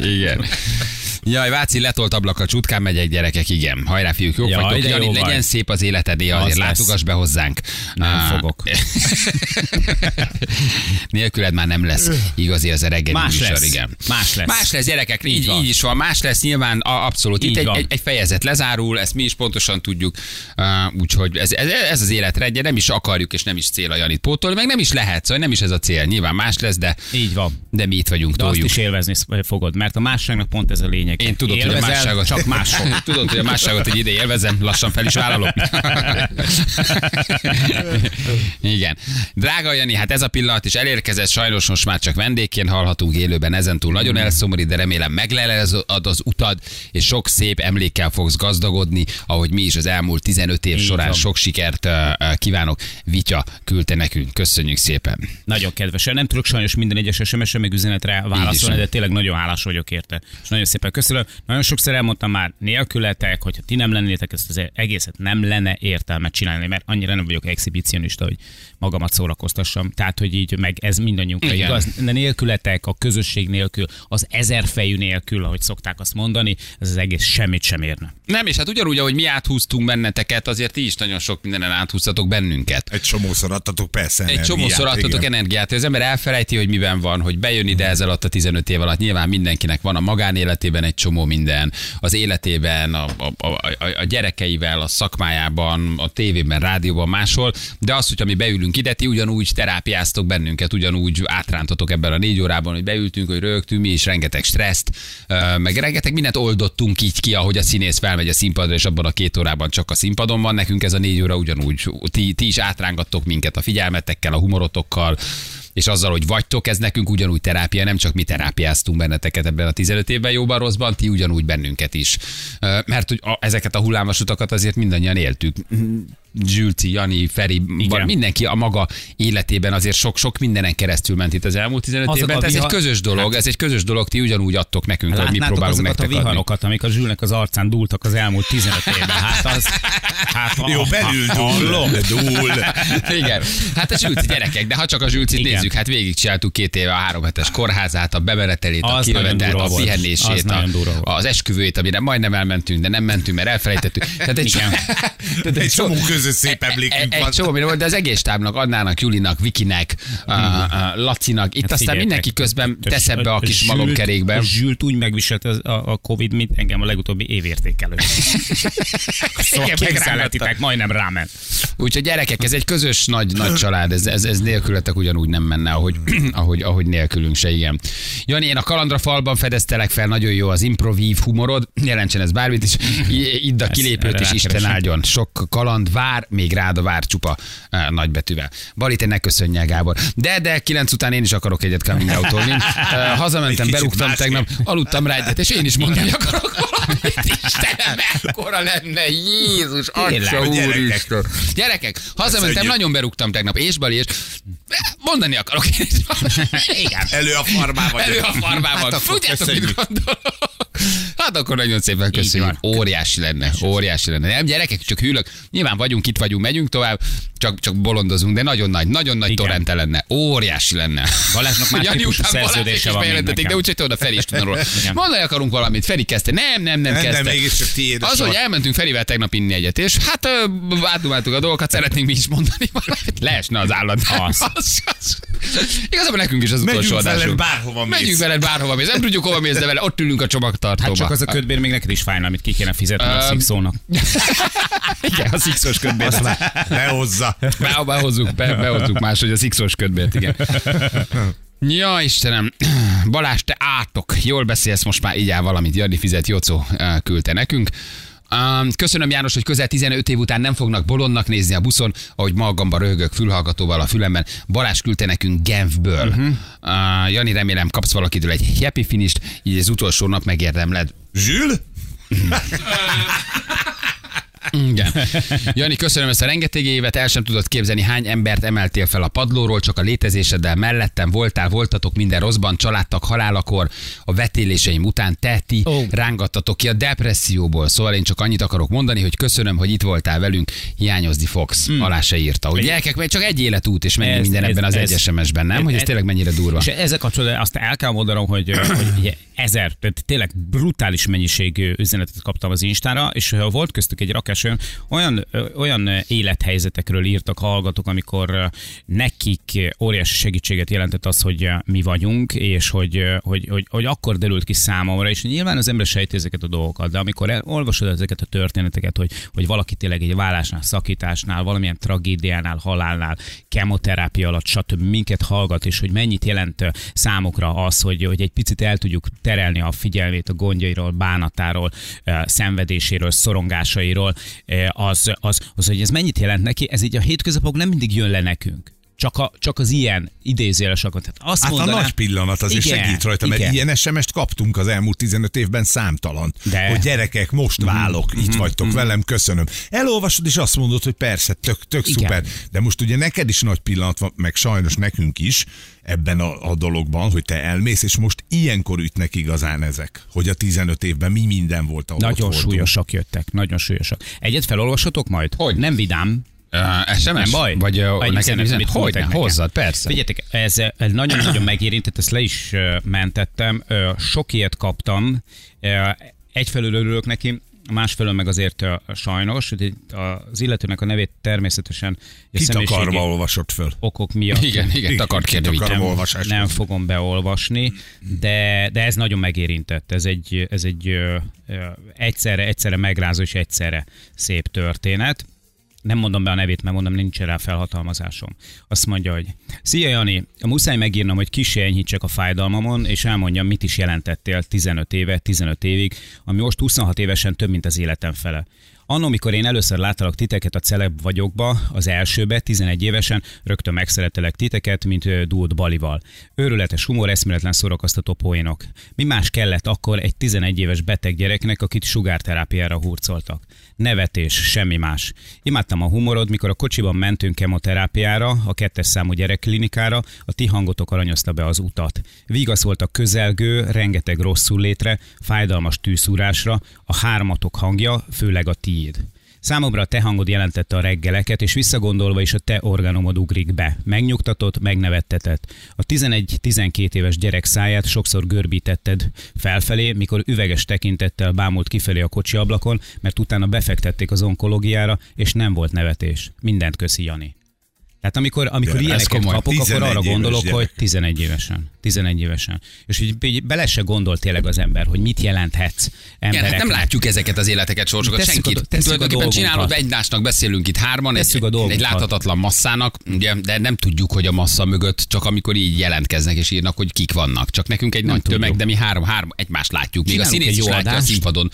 Speaker 2: Igen. Jaj, Váci letolt ablak a csutkán megyek gyerekek, igen. Hajrá fiúk, jók
Speaker 4: Jaj,
Speaker 2: vagytok. Jani,
Speaker 4: jó
Speaker 2: legyen
Speaker 4: vagy.
Speaker 2: szép az életed,
Speaker 4: Az
Speaker 2: azért
Speaker 4: lesz.
Speaker 2: látogass be hozzánk.
Speaker 4: Nem
Speaker 2: Á,
Speaker 4: fogok.
Speaker 2: Nélküled már nem lesz igazi az a reggeli
Speaker 4: Más
Speaker 2: műsor,
Speaker 4: lesz.
Speaker 2: igen.
Speaker 4: Más lesz.
Speaker 2: Más lesz, gyerekek, így,
Speaker 4: Így van.
Speaker 2: így is van. Más lesz nyilván, a, abszolút. Itt egy, egy, egy, fejezet lezárul, ezt mi is pontosan tudjuk, uh, úgyhogy ez, ez, ez, az életrendje, nem is akarjuk, és nem is cél a Janit pótolni, meg nem is lehet, szóval nem is ez a cél. Nyilván más lesz, de,
Speaker 4: Így van.
Speaker 2: de mi itt vagyunk,
Speaker 4: De azt
Speaker 2: toljuk.
Speaker 4: is élvezni fogod, mert a másságnak pont ez a lényeg.
Speaker 2: Én tudod, hogy a
Speaker 4: Élvezel,
Speaker 2: másságot...
Speaker 4: Csak mások.
Speaker 2: Tudod, hogy a másságot egy ide élvezem, lassan fel is vállalom. Igen. Drága Jani, hát ez a pillanat is elérkezett, sajnos most már csak vendégként hallhatunk élőben, ezentúl nagyon elszomorít, de remélem meglelezed az utad, és sok szép emlékkel fogsz gazdagodni, ahogy mi is az elmúlt 15 év
Speaker 4: Így
Speaker 2: során
Speaker 4: van.
Speaker 2: sok sikert kívánok. Vitya küldte nekünk, köszönjük szépen.
Speaker 4: Nagyon kedves. Nem tudok sajnos minden egyes SMS-re meg üzenetre válaszolni, de tényleg nagyon hálás vagyok érte. És nagyon szépen köszönöm. Nagyon sokszor elmondtam már nélkületek, hogyha ti nem lennétek, ezt az egészet nem lenne értelmet csinálni, mert annyira nem vagyok exhibicionista, hogy magamat szórakoztassam. Tehát, hogy így meg ez mindannyiunkra
Speaker 2: Igen.
Speaker 4: igaz. De nélkületek, a közösség nélkül, az ezer fejű nélkül, ahogy szokták azt mondani, ez az egész semmit sem érne.
Speaker 2: Nem, és hát ugyanúgy, ahogy mi áthúztunk benneteket, azért ti is nagyon sok mindenen áthúztatok bennünket.
Speaker 3: Egy csomószor adtatok persze
Speaker 2: Egy csomószor adtatok
Speaker 3: igen.
Speaker 2: energiát, hogy az ember elfelejti, hogy miben van, hogy bejön ide ezzel alatt a 15 év alatt. Nyilván mindenkinek van a magánéletében egy csomó minden, az életében, a, a, a, a- gyerekeivel, a szakmájában, a tévében, rádióban, máshol. De az, hogy mi beülünk ide, ti ugyanúgy terápiáztok bennünket, ugyanúgy átrántotok ebben a négy órában, hogy beültünk, hogy rögtünk, mi is rengeteg stresszt, meg rengeteg mindent oldottunk így ki, ahogy a színész felmegy a színpadra, és abban a két órában csak a színpadon van. Nekünk ez a négy óra ugyanúgy. Ti, ti is átrángattok minket a figyelmetekkel, a humorotokkal, és azzal, hogy vagytok, ez nekünk ugyanúgy terápia, nem csak mi terápiáztunk benneteket ebben a 15 évben jóban, rosszban, ti ugyanúgy bennünket is. Mert hogy a, ezeket a hullámvasutakat azért mindannyian éltük. Zsülci, Jani, Feri,
Speaker 4: Igen.
Speaker 2: mindenki a maga életében azért sok-sok mindenen keresztül ment itt az elmúlt 15
Speaker 4: Azok
Speaker 2: évben.
Speaker 4: a
Speaker 2: Ez egy közös dolog, ez egy közös dolog, ti ugyanúgy adtok nekünk, hogy mi próbálunk
Speaker 4: azokat a
Speaker 2: nektek adni.
Speaker 4: amik a zsűlnek az arcán dúltak az elmúlt 15 évben. Hát az... Hát,
Speaker 3: Jó, belül dúl. Dúl.
Speaker 2: Igen. Hát a zsülci gyerekek, de ha csak a zsülcit
Speaker 4: Igen.
Speaker 2: nézzük, hát végigcsináltuk két éve a három hetes kórházát, a bemenetelét, a kijövetelt, a pihenését,
Speaker 4: Az
Speaker 2: a, az esküvőjét, amire majdnem elmentünk, de nem mentünk, mert elfelejtettük. Tehát egy,
Speaker 3: Egy csomó közös szép emlékünk
Speaker 2: egy
Speaker 3: van.
Speaker 2: csomó minden volt, de az egész tábnak, Adnának, Julinak, Vikinek, a, a Lacinak, itt aztán
Speaker 4: Figyeljetek,
Speaker 2: mindenki közben tesz ebbe a kis malomkerékbe.
Speaker 4: a Zsült úgy megviselt a, a Covid, mint engem a legutóbbi évértékelő. Szóval képzelhetitek, majdnem ráment.
Speaker 2: Úgyhogy gyerekek, ez egy közös nagy, nagy család, ez, ez, ez nélkületek ugyanúgy nem menne, ahogy, ahogy, ahogy nélkülünk se, igen. Jani, én a kalandra falban fedeztelek fel, nagyon jó az improvív humorod, jelentsen ez bármit is, idd a kilépőt is, Isten áldjon. Sok kaland vár, még rád a vár csupa eh, nagybetűvel. Bali, te ne köszönj el, Gábor. De, de kilenc után én is akarok egyet coming out
Speaker 3: Egy
Speaker 2: Hazamentem, berúgtam tegnap, aludtam rá egyet, és én is mondani akarok valamit. Istenem, mekkora lenne, Jézus, atya úristen. Gyerekek, hazamentem, nagyon berúgtam tegnap, és Bali, és mondani akarok én is. Igen.
Speaker 3: Elő a farmával.
Speaker 2: Elő a farmában.
Speaker 3: Hát
Speaker 2: Tudjátok, mit gondolok? Hát akkor nagyon szépen köszönjük. Óriási lenne, óriási lenne. Nem, gyerekek, csak hűlök. Nyilván vagyunk, itt vagyunk, megyünk tovább, csak, csak bolondozunk, de nagyon nagy, nagyon nagy
Speaker 4: Igen.
Speaker 2: torrente lenne. Óriási lenne.
Speaker 4: Balázsnak
Speaker 2: Jani
Speaker 4: típusú szerződése van,
Speaker 2: bejelentették, de úgyhogy tudod, a Feri is róla.
Speaker 4: Igen.
Speaker 2: Mondani akarunk valamit, Feri kezdte. Nem, nem, nem
Speaker 3: Nem, de
Speaker 2: kezdte.
Speaker 3: mégiscsak tiéd
Speaker 2: Az, hogy elmentünk Ferivel tegnap inni egyet, és hát ö, átdumáltuk a dolgokat, szeretnénk mi is mondani valamit. Leesne az állat.
Speaker 3: Az.
Speaker 2: Az, az. Igazából nekünk is az
Speaker 3: Megyünk
Speaker 2: utolsó
Speaker 3: veled
Speaker 2: adásunk.
Speaker 3: bárhova mész.
Speaker 2: Megyünk veled bárhova mész. Nem tudjuk hova mész, de vele ott ülünk a csomagtartóba.
Speaker 4: Hát csak az a ködbér még neked is fájna, amit ki kéne fizetni a szikszónak.
Speaker 2: Igen, a szikszos ködbért.
Speaker 3: Lehozza.
Speaker 2: Be, behozzuk, be, behozzuk máshogy a szikszos ködbért, igen. Ja, Istenem, Balázs, te átok, jól beszélsz most már, így áll valamit, Jani fizet, Jocó eh, küldte nekünk. Um, Köszönöm János, hogy közel 15 év után nem fognak bolondnak nézni a buszon, ahogy magamba röhögök fülhallgatóval a fülemben. Balázs küldte nekünk Genfből. Uh-huh. Uh, Jani, remélem kapsz valakitől egy happy finist, így az utolsó nap megérdemled.
Speaker 3: Zsül?
Speaker 2: Igen. Jani, köszönöm ezt a rengeteg évet, el sem tudod képzelni, hány embert emeltél fel a padlóról, csak a létezéseddel mellettem voltál, voltatok minden rosszban, családtak halálakor, a vetéléseim után te, ti
Speaker 4: Ó.
Speaker 2: rángattatok ki a depresszióból. Szóval én csak annyit akarok mondani, hogy köszönöm, hogy itt voltál velünk, hiányozni fogsz. Hmm. Alá se írta. Hogy gyerekek, mert csak egy életút, és mennyi
Speaker 4: Ez-
Speaker 2: minden
Speaker 4: ez-
Speaker 2: ebben az
Speaker 4: ez-
Speaker 2: egy SMS-ben, nem? Hogy ez
Speaker 4: ez-
Speaker 2: tényleg mennyire durva.
Speaker 4: És ezzel kapcsolatban azt el kell mondanom, hogy, hogy ezer, tehát tényleg brutális mennyiségű üzenetet kaptam az Instára, és volt köztük egy rakás olyan, olyan, olyan élethelyzetekről írtak hallgatók, amikor nekik óriási segítséget jelentett az, hogy mi vagyunk, és hogy, hogy, hogy, hogy akkor derült ki számomra, és nyilván az ember sejti ezeket a dolgokat, de amikor olvasod ezeket a történeteket, hogy, hogy valaki tényleg egy vállásnál, szakításnál, valamilyen tragédiánál, halálnál, kemoterápia alatt, stb. minket hallgat, és hogy mennyit jelent ö, számukra az, hogy, hogy egy picit el tudjuk terelni a figyelmét a gondjairól, bánatáról, szenvedéséről, szorongásairól, az, az, az, hogy ez mennyit jelent neki, ez így a hétköznapok nem mindig jön le nekünk. Csak, a, csak az ilyen idézéles akkor. Tehát azt
Speaker 3: Hát a
Speaker 4: mondanám,
Speaker 3: nagy pillanat azért
Speaker 4: Igen,
Speaker 3: segít rajta, mert
Speaker 4: igen.
Speaker 3: ilyen SMS-t kaptunk az elmúlt 15 évben számtalan.
Speaker 4: De.
Speaker 3: Hogy gyerekek, most válok, itt vagytok velem, köszönöm. Elolvasod, és azt mondod, hogy persze, tök, tök
Speaker 4: Igen.
Speaker 3: szuper. De most ugye neked is nagy pillanat van, meg sajnos nekünk is ebben a, a dologban, hogy te elmész, és most ilyenkor ütnek igazán ezek, hogy a 15 évben mi minden volt, ahol
Speaker 4: Nagyon súlyosak jöttek, nagyon súlyosak. Egyet felolvasatok majd?
Speaker 2: Hogy?
Speaker 4: Nem vidám,
Speaker 2: Uh, SMS?
Speaker 4: nem baj.
Speaker 2: Vagy uh,
Speaker 4: Egy
Speaker 2: neked
Speaker 4: üzenet,
Speaker 2: Hogy
Speaker 4: küldtek
Speaker 2: ne,
Speaker 4: nekem.
Speaker 2: hozzad, persze.
Speaker 4: Figyeljetek, ez, ez nagyon-nagyon megérintett, ezt le is mentettem. Sok ilyet kaptam. Ö, Egyfelől örülök neki, másfelől meg azért ö, sajnos, hogy az illetőnek a nevét természetesen a
Speaker 3: Kit
Speaker 4: személyiségi
Speaker 3: akarva olvasott föl?
Speaker 4: okok miatt
Speaker 2: Igen, igen, takart kérdő
Speaker 3: Kit akarom
Speaker 4: nem,
Speaker 3: olvasás.
Speaker 4: nem fogom beolvasni, de, de ez nagyon megérintett. Ez egy, ez egy ö, egyszerre, egyszerre megrázó és egyszerre szép történet. Nem mondom be a nevét, mert mondom, nincs rá felhatalmazásom. Azt mondja, hogy Szia Jani, muszáj megírnom, hogy kicsi enyhítsek a fájdalmamon, és elmondjam, mit is jelentettél 15 éve, 15 évig, ami most 26 évesen több, mint az életem fele. Annó, mikor én először láttalak titeket a celeb vagyokba, az elsőbe, 11 évesen, rögtön megszeretelek titeket, mint Dúlt Balival. Őrületes humor, eszméletlen szórakoztató poénok. Mi más kellett akkor egy 11 éves beteg gyereknek, akit sugárterápiára hurcoltak? Nevetés, semmi más. Imádtam a humorod, mikor a kocsiban mentünk kemoterápiára, a kettes számú gyerekklinikára, a ti hangotok aranyozta be az utat. Vigasz volt a közelgő, rengeteg rosszul létre, fájdalmas tűszúrásra, a hármatok hangja, főleg a tiéd. Számomra a te hangod jelentette a reggeleket, és visszagondolva is a te organomod ugrik be. Megnyugtatott, megnevettetett. A 11-12 éves gyerek száját sokszor görbítetted felfelé, mikor üveges tekintettel bámult kifelé a kocsi ablakon, mert utána befektették az onkológiára, és nem volt nevetés. Mindent köszi, Jani. Tehát amikor, amikor
Speaker 3: ez
Speaker 4: ilyeneket kapok, akkor
Speaker 3: 11
Speaker 4: arra gondolok,
Speaker 3: gyerek.
Speaker 4: hogy 11 évesen. 11 évesen. És hogy bele se gondol tényleg az ember, hogy mit jelenthetsz
Speaker 2: Igen,
Speaker 4: embereknek.
Speaker 2: hát nem látjuk ezeket az életeket, sorsokat,
Speaker 4: Tesszük a
Speaker 2: senkit.
Speaker 4: tesszük a
Speaker 2: Tulajdonképpen csinálod,
Speaker 4: dolgunkat.
Speaker 2: egymásnak beszélünk itt hárman, egy,
Speaker 4: Tesszük a
Speaker 2: egy láthatatlan masszának, ugye, de nem tudjuk, hogy a massza mögött, csak amikor így jelentkeznek és írnak, hogy kik vannak. Csak nekünk egy nagy tömeg,
Speaker 4: tudjuk.
Speaker 2: de mi három, három egymást látjuk. Még a színész
Speaker 4: egy
Speaker 2: is látja a színpadon,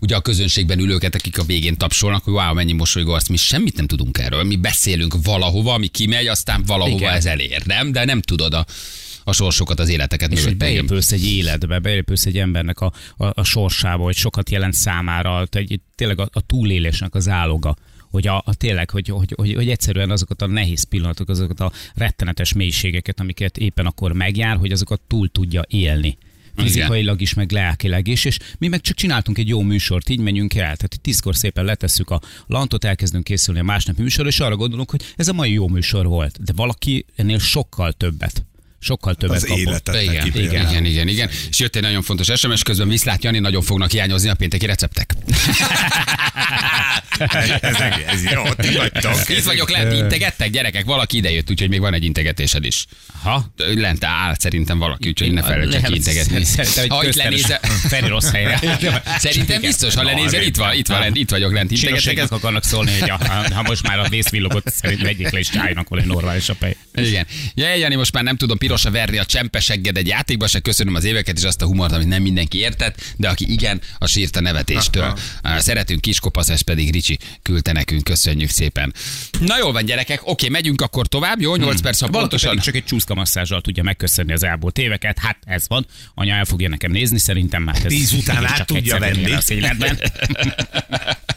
Speaker 2: ugye a közönségben ülőket, akik a végén tapsolnak, hogy wow, mennyi mosolygó, azt mi semmit nem tudunk erről. Mi beszélünk valahova, ami kimegy, aztán valahova
Speaker 4: Igen.
Speaker 2: ez elér, nem? De nem tudod a, a sorsokat, az életeket.
Speaker 4: És hogy beépülsz egy életbe, beépülsz egy embernek a, a, a sorsába, hogy sokat jelent számára, egy, tényleg a, a túlélésnek az áloga hogy a, a tényleg, hogy, hogy, hogy, hogy, egyszerűen azokat a nehéz pillanatokat, azokat a rettenetes mélységeket, amiket éppen akkor megjár, hogy azokat túl tudja élni. Fizikailag is, meg lelkileg is, és mi meg csak csináltunk egy jó műsort, így menjünk el. Tehát tízkor szépen letesszük a lantot, elkezdünk készülni a másnap műsorra, és arra gondolunk, hogy ez a mai jó műsor volt. De valaki ennél sokkal többet. Sokkal többet
Speaker 3: Az
Speaker 4: kapott.
Speaker 3: életet
Speaker 2: Igen,
Speaker 3: neki
Speaker 2: igen, igen, igen, igen. És jött egy nagyon fontos SMS, közben viszlát Jani, nagyon fognak hiányozni a pénteki receptek.
Speaker 3: ez, ez jó, ti vagytok.
Speaker 2: Itt vagyok lent, integettek gyerekek, valaki idejött, úgyhogy még van egy integetésed is.
Speaker 4: Ha?
Speaker 2: Lent áll szerintem valaki, úgyhogy ne felejtsd ki integetni. Ha itt lenézel,
Speaker 4: Feri rossz helyre.
Speaker 2: szerintem biztos, ha lenézel, itt van, itt van, lent, itt vagyok lent, integetek.
Speaker 4: Integetek
Speaker 2: Ez,
Speaker 4: akarnak szólni, hogy ha, most már a vészvillogot szerint vegyék le, és álljanak egy normális a
Speaker 2: igen. Ja, Jani, most már nem tudom pirosra verni a csempesegged egy játékba, se köszönöm az éveket és azt a humort, amit nem mindenki értett, de aki igen, a sírt a nevetéstől. Szeretünk kiskopasz, ez pedig Ricsi küldte nekünk, köszönjük szépen. Na jól van, gyerekek, oké, megyünk akkor tovább, jó? 8 perc, ha pontosan.
Speaker 4: csak egy csúszkamasszázsal tudja megköszönni az elmúlt éveket. Hát ez van. Anya el fogja nekem nézni, szerintem már ez
Speaker 3: Tíz után át tudja venni.
Speaker 4: Az életben.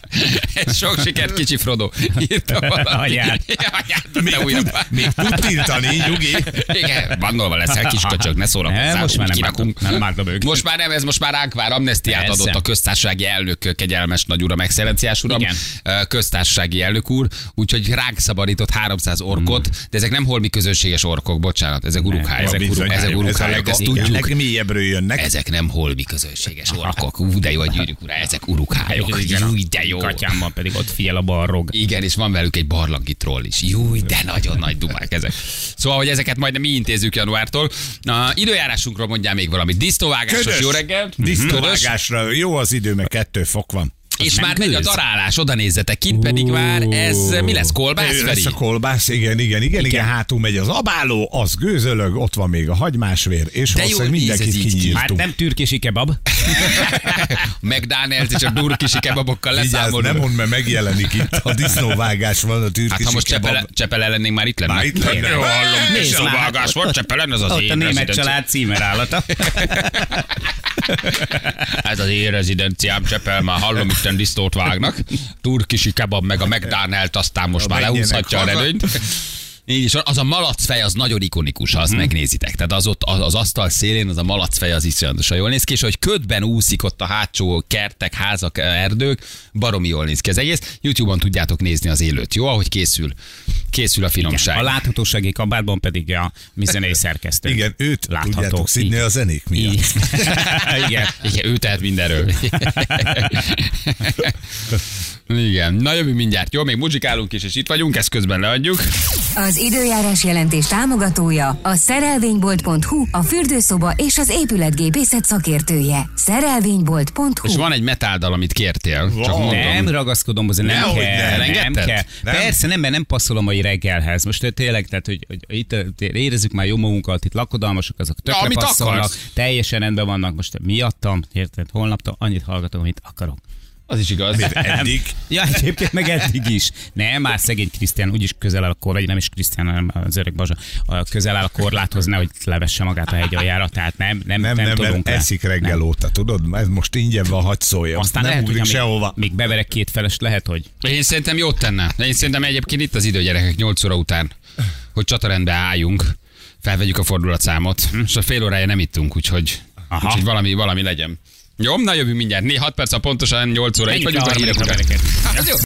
Speaker 2: Sok sikert, kicsi Frodo. Írta valaki.
Speaker 4: Anyád.
Speaker 2: Anyád,
Speaker 3: Még tud, még tud tiltani, nyugi.
Speaker 2: Igen, bannolva leszel, kis köcsög, ne szórakozzál.
Speaker 4: Nem, most már nem bántom, nem őket.
Speaker 2: Most már nem, ez most már ránk vár, amnestiát
Speaker 4: Persze.
Speaker 2: adott a köztársasági elnök, kegyelmes nagy uram, excellenciás uram,
Speaker 4: Igen.
Speaker 2: Köztársasági elnök úr, úgyhogy ránk szabadított 300 orkot, de ezek nem holmi közönséges orkok, bocsánat, ezek urukhályok.
Speaker 4: ezek
Speaker 2: Ezek,
Speaker 4: urukhályok.
Speaker 2: ezek
Speaker 3: ez
Speaker 2: ezt tudjuk.
Speaker 3: legmélyebbről jönnek.
Speaker 2: Ezek nem holmi közönséges orkok. Ú, de jó, gyűrűk ura, ezek urukhályok. Jú, de jó.
Speaker 4: Katyámban pedig ott figyel a barrog.
Speaker 2: Igen, és van velük egy barlangi troll is. Júj, de nagyon nagy dumák ezek. Szóval, hogy ezeket majd mi intézzük januártól. A időjárásunkról mondjál még valamit. Disznóvágásos, jó reggel.
Speaker 3: Disznóvágásra jó az idő, meg kettő fok van.
Speaker 2: És már megy a darálás, oda nézzetek, kint pedig már ez mi lesz, kolbász,
Speaker 3: lesz a kolbász, igen, igen, igen, igen, hátul megy az abáló, az gőzölög, ott van még a hagymásvér, és valószínűleg mindenkit.
Speaker 4: Hát
Speaker 3: kinyírtunk.
Speaker 4: nem türkési kebab.
Speaker 2: McDonald's és a durkisi kebabokkal leszámolunk.
Speaker 3: nem mondd, mert megjelenik itt. A disznóvágás van, a
Speaker 2: Hát
Speaker 3: türkisi
Speaker 2: ha most
Speaker 3: kebab.
Speaker 2: Csepele, Csepele lennénk, már itt lenne.
Speaker 3: Már itt lenne.
Speaker 2: Jó, hallom, disznóvágás
Speaker 4: már.
Speaker 2: volt, Csepelen, az az
Speaker 4: Ott a
Speaker 2: én
Speaker 4: német
Speaker 2: rezidenciám.
Speaker 4: család címerállata.
Speaker 2: Ez az én rezidenciám, Csepel, már hallom, itten disznót vágnak. Turkisi kebab, meg a McDonald's, aztán most már
Speaker 3: Menjenek
Speaker 2: lehúzhatja a redőnyt. Így is, az a malacfej az nagyon ikonikus, ha azt
Speaker 3: Mhm.
Speaker 2: megnézitek. Tehát az ott az, az asztal szélén az a malacfej az iszonyatosan jól néz ki, és hogy ködben úszik ott a hátsó kertek, házak, erdők, baromi jól néz ki az egész. YouTube-on tudjátok nézni az élőt, jó? Ahogy készül, készül a finomság.
Speaker 4: A láthatósági kabátban pedig a mi zenei szerkesztő.
Speaker 3: Igen, őt
Speaker 4: Látható.
Speaker 3: tudjátok szidni
Speaker 4: Igen.
Speaker 3: a zenék miatt.
Speaker 4: Így. Igen.
Speaker 2: Igen, ő tehet mindenről. Igen, na jövünk mindjárt. Jó, még muzsikálunk is, és itt vagyunk, ezt közben leadjuk.
Speaker 8: Az időjárás jelentés támogatója a szerelvénybolt.hu, a fürdőszoba és az épületgépészet szakértője. Szerelvénybolt.hu
Speaker 2: És van egy metáldal, amit kértél, csak mondom.
Speaker 4: Nem ragaszkodom hozzá, nem,
Speaker 2: Nehogy
Speaker 4: kell,
Speaker 2: ne,
Speaker 4: nem,
Speaker 2: elengedted?
Speaker 4: kell.
Speaker 3: Nem?
Speaker 4: Persze nem, mert nem passzol a reggelhez. Most tényleg, tehát, hogy, hogy itt érezzük már jó magunkat, itt lakodalmasok, azok tökre
Speaker 2: amit
Speaker 4: passzolnak,
Speaker 2: akarsz.
Speaker 4: teljesen rendben vannak, most miattam, érted, holnaptól annyit hallgatom, amit akarok.
Speaker 2: Az is igaz.
Speaker 3: Eddig.
Speaker 4: Ja, egyébként meg eddig is. Nem, már szegény Krisztián úgyis közel áll a kor, vagy nem is Krisztián, hanem az öreg Bazsa, közel áll a korláthoz, nehogy levesse magát a hegy aljára, tehát nem, nem,
Speaker 3: Nem,
Speaker 4: nem,
Speaker 3: nem,
Speaker 4: tudunk
Speaker 3: nem
Speaker 4: le.
Speaker 3: eszik reggel
Speaker 4: Nem.
Speaker 3: óta, tudod? Ez most ingyen van, hadd szóljon.
Speaker 4: Aztán
Speaker 3: nem
Speaker 4: lehet, hogy
Speaker 3: ugrik
Speaker 4: még,
Speaker 3: sehova.
Speaker 4: még beverek két felest, lehet, hogy
Speaker 2: Én szerintem jót tenne. Én szerintem egyébként itt az idő, gyerekek, 8 óra után, hogy csatarendbe álljunk, felvegyük a fordulatszámot, és a fél órája nem ittunk, úgyhogy,
Speaker 4: Aha.
Speaker 2: úgyhogy valami, valami legyen. Jó, na jövünk mindjárt. 6 perc a pontosan 8 óra. Itt vagyunk a hírek után. Hát, ez jó.